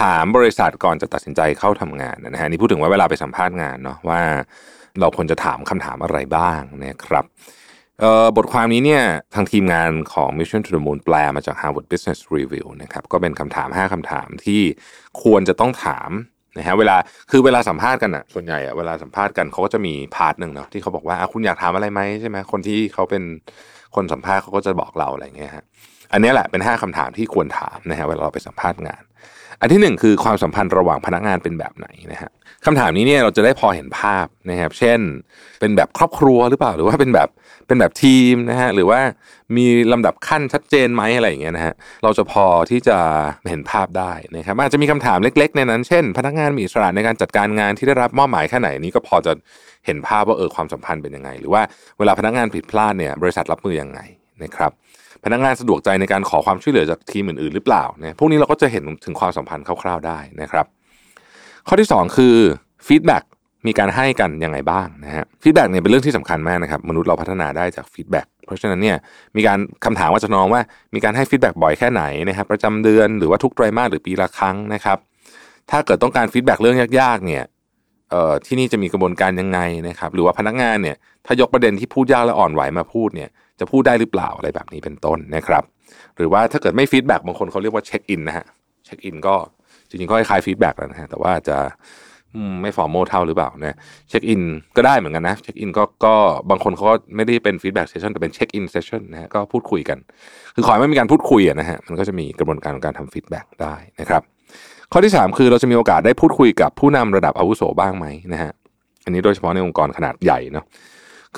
ถามบริษัทก่อนจะตัดสินใจเข้าทำงานนะฮะนี่พูดถึงว่าเวลาไปสัมภาษณ์งานเนาะว่าเราควรจะถามคำถามอะไรบ้างนะครับบทความนี้เนี่ยทางทีมงานของ Mission to the Moon แปลมาจาก Harvard Business Review นะครับก็เป็นคำถาม 5คำถามที่ควรจะต้องถามนะฮะเวลาคือเวลาสัมภาษณ์กันอะส่วนใหญ่อะเวลาสัมภาษณ์กันเขาก็จะมี part หนึ่งเนาะที่เขาบอกว่าคุณอยากถามอะไรไหมใช่ไหมคนที่เขาเป็นคนสัมภาษณ์เขาก็จะบอกเราอะไรเงี้ยฮะ อันนี้แหละเป็น 5คำถามที่ควรถามนะฮะเวลาเราไปสัมภาษณ์งาน อันที่หนึ่งคือความสัมพันธ์ระหว่างพนักงานเป็นแบบไหนนะฮะคำถามนี้เนี่ยเราจะได้พอเห็นภาพนะครับ เช่น เป็นแบบครอบครัวหรือเปล่า หรือว่าเป็นแบบเป็นแบบทีมนะฮะหรือว่ามีลำดับขั้นชัดเจนไหมอะไรอย่างเงี้ยนะฮะเราจะพอที่จะเห็นภาพได้นะครับอาจจะมีคำถามเล็ก ๆ ในนั้น เช่น พนักงานมีอิสระในการจัดการงานที่ได้รับมอบหมายแค่ไหนนี้ก็พอจะเห็นภาพว่าเออความสัมพันธ์เป็นยังไง หรือว่าเวลาพนักงานผิดพลาดเนี่ยบริษัทรับมือยังไง นะครับพนักงานสะดวกใจในการขอความช่วยเหลือจากทีมอื่นๆหรือเปล่าเนี่ยพวกนี้เราก็จะเห็นถึงความสัมพันธ์คร่าวๆได้นะครับ ข้อที่ 2 คือ feedback มีการให้กันยังไงบ้างนะฮะ feedback เนี่ยเป็นเรื่องที่สำคัญมากนะครับ มนุษย์เราพัฒนาได้จาก feedback เพราะฉะนั้นเนี่ยมีการคำถามว่าทำนองว่ามีการให้ feedback บ่อยแค่ไหนนะครับประจำเดือนหรือว่าทุกไตรมาสหรือปีละครั้งนะครับ ถ้าเกิดต้องการ feedback เรื่องยากๆเนี่ย ที่นี่จะมีกระบวนการยังไงนะครับ หรือว่าพนักงานเนี่ยถ้ายกประเด็นที่พูดยากและอ่อนไหวมาพูดเนี่ยจะพูดได้หรือเปล่าอะไรแบบนี้เป็นต้นนะครับ หรือว่าถ้าเกิดไม่ feedback บางคนเขาเรียกว่าเช็คอินนะฮะเช็คอินก็จริงๆก็คล้าย feedback แล้วนะฮะแต่ว่าจะไม่ formal เท่าหรือเปล่านะเช็คอินก็ได้เหมือนกันนะเช็คอินก็ก็บางคนเขาก็ไม่ได้เป็น feedback session แต่เป็น check-in session นะฮะก็พูดคุยกัน คือขอให้ไม่มีการพูดคุยนะฮะมันก็จะมีกระบวนการของการทำ feedback ได้นะครับ ข้อที่ 3 คือเราจะมีโอกาสได้พูดคุยกับผู้นำระดับอาวุโสบ้างไหมนะฮะอันนี้โดยเฉพาะในองค์กรขนาดใหญ่เนาะ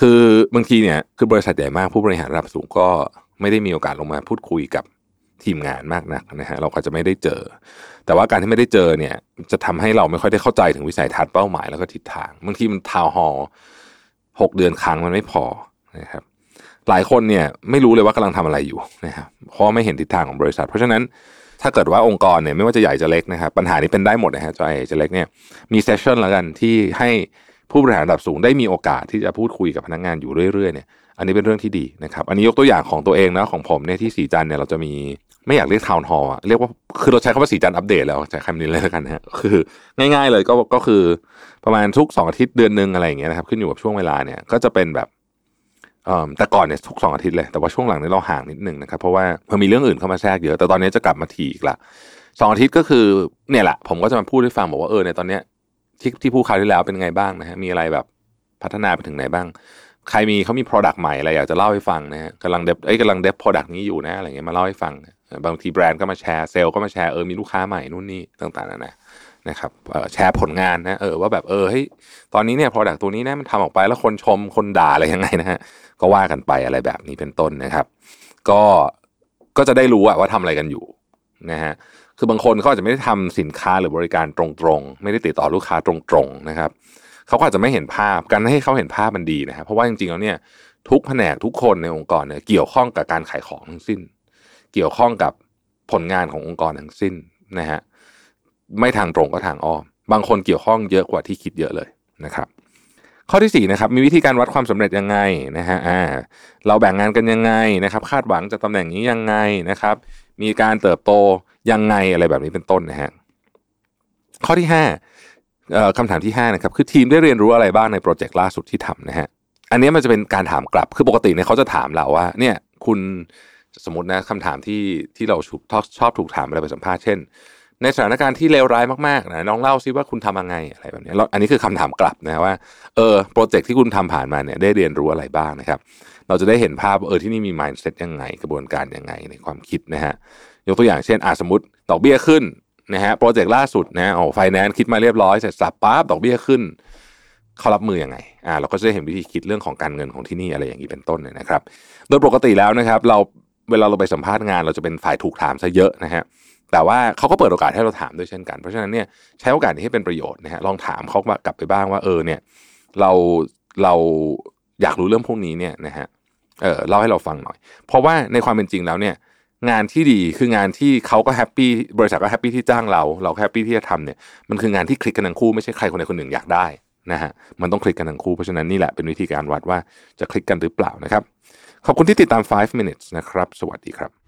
คือบางทีเนี่ยคือบริษัทใหญ่มากผู้บริหารระดับสูงก็ไม่ได้มีโอกาสลงมาพูดคุยกับทีมงานมากนักนะฮะเราก็จะไม่ได้เจอ แต่ว่าการที่ไม่ได้เจอเนี่ย จะทำให้เราไม่ค่อยได้เข้าใจถึงวิสัยทัศน์เป้าหมายแล้วก็ทิศทางบางทีมันทาวฮอลหกเดือนครั้งมันไม่พอนะครับหลายคนเนี่ยไม่รู้เลยว่ากำลังทำอะไรอยู่นะครับเพราะไม่เห็นทิศทางของบริษัท เพราะฉะนั้น ถ้าเกิดว่าองค์กรเนี่ยไม่ว่าจะใหญ่จะเล็กนะครับปัญหานี้เป็นได้หมดนะฮะจะใหญ่จะเล็กเนี่ยมีเซสชั่นแล้วกันที่ให้ผู้บริหารระดับสูงได้มีโอกาสที่จะพูดคุยกับพนักงงานอยู่เรื่อยๆเนี่ยอันนี้เป็นเรื่องที่ดีนะครับ อันนี้ยกตัวอย่างของตัวเองนะของผมเนี่ยที่สีจันเนี่ยเราจะมีไม่อยากเรียกทาวน์ฮอลล์เรียกว่าคือเราใช้คำว่าสีจันอัปเดตแล้วใช้คำนี้เลยแล้วกันนะฮะคือง่าย ๆ เลยก็ก็คือประมาณทุกสองอาทิตย์เดือนหนึ่งอะไรอย่างเงี้ยนะครับขึ้นอยู่กับช่วงเวลาเนี่ยก็จะเป็นแบบ แต่ก่อนเนี่ยทุกสองอาทิตย์เลยแต่ว่าช่วงหลังนี้เราห่างนิดนึงนะครับเพราะว่าพอมีเรื่องอื่นเข้ามาแทรกเยอะแต่ตอนนี้จะกลับมาทีอีกละสองอาทิตย์ก็คือเนี่ยแหละผมก็จะมาพูดให้ฟังบอกว่าเออในตอนเนี้ยที่ที่พูดคราวที่แล้วเป็นไงบ้างนะฮะมีอะไรแบบพัฒนาไปถึงไหนบ้าง ใครมีเขามี Product ใหม่อะไรอยากจะเล่าให้ฟังนะฮะกำลังเดบเอ้ยกำลังเดบ Product นี้อยู่นะอะไรเงี้ยมาเล่าให้ฟัง บางทีแบรนด์ก็มาแชร์เซลล์ก็มาแชร์เออมีลูกค้าใหม่นู่นนี่ต่างๆนะนะ นะครับแชร์ผลงานนะเออว่าแบบเออเฮ้ยตอนนี้เนี่ย Product ตัวนี้นะมันทำออกไปแล้วคนชมคนด่าอะไรยังไงนะฮะก็ว่ากันไปอะไรแบบนี้เป็นต้นนะครับ ก็ก็จะได้รู้ว่าทำอะไรกันอยู่นะฮะคือบางคนเขาอาจจะไม่ได้ทำสินค้าหรือบริการตรงๆ ไม่ได้ติดต่อลูกค้าตรงๆนะครับเขาก็อาจจะไม่เห็นภาพการให้เขาเห็นภาพมันดีนะครับเพราะว่าจริงๆแล้วเนี่ยทุกแผนกทุกคนในองค์กรเนี่ยเกี่ยวข้องกับการขายของทั้งสิ้น เกี่ยวข้องกับผลงานขององค์กรทั้งสิ้นนะฮะ ไม่ทางตรงก็ทางอ้อม บางคนเกี่ยวข้องเยอะกว่าที่คิดเยอะเลยนะครับ ข้อที่4นะครับมีวิธีการวัดความสำเร็จยังไงนะฮะอ่าเราแบ่งงานกันยังไงนะครับ คาดหวังจะตำแหน่งนี้ยังไงนะครับ มีการเติบโตยังไงอะไรแบบนี้เป็นต้นนะฮะข้อที่5คำถามที่5นะครับคือทีมได้เรียนรู้อะไรบ้างในโปรเจกต์ล่าสุดที่ทำนะฮะอันนี้มันจะเป็นการถามกลับคือปกติเนี่ยเขาจะถามเราว่า เนี่ยคุณสมมตินะคำถามที่ที่เราชอบชอบถูกถามเวลาไปสัมภาษณ์เช่น ในสถานการณ์ที่เลวร้ายมากๆนะน้องเล่าซิว่าคุณทำยังไงอะไรแบบนี้อันนี้คือคำถามกลับนะว่าเออ project ที่คุณทำผ่านมาเนี่ยได้เรียนรู้อะไรบ้างนะครับ เราจะได้เห็นภาพเออที่นี่มี mindset ยังไง กระบวนการยังไงในความคิดนะฮะยกตัวอย่างเช่นอาสมมติดอกเบี้ยขึ้นนะฮะ project ล่าสุดนะโอ้ไฟแนนซ์คิดมาเรียบร้อยเสร็จสับปั๊บดอกเบี้ยขึ้นเขารับมืออยังไง อ่า เราก็จะได้เห็นวิธีคิดเรื่องของการเงินของที่นี่อะไรอย่างนี้เป็นต้นนะครับ โดยปกติแล้วนะครับ เราเวลาเราไปสัมภาษณ์งาน เราจะเป็นฝ่ายถูกถามซะเยอะนะฮะ แต่ว่าเขาก็เปิดโอกาสให้เราถามด้วยเช่นกัน เพราะฉะนั้นเนี่ยใช้โอกาสนี้ให้เป็นประโยชน์นะฮะลองถามเขากลับไปบ้างว่าเออเนี่ยเราเราอยากรู้เรื่องพวกนี้เนี่ยนะฮะเออเล่าให้เราฟังหน่อย เพราะว่าในความเป็นจริงแล้วเนี่ยงานที่ดีคืองานที่เขาก็ happy บริษัทก็ happy ที่จ้างเรา เรา happy ที่จะทำเนี่ยมันคืองานที่คลิกกันทั้งคู่ไม่ใช่ใครคนใดคนหนึ่งอยากได้นะฮะมันต้องคลิกกันทั้งคู่เพราะฉะนั้นนี่แหละเป็นวิธีการวัดว่าจะคลิกกันหรือเปล่านะครับ ขอบคุณที่ติดตาม 5 minutes นะครับ สวัสดีครับ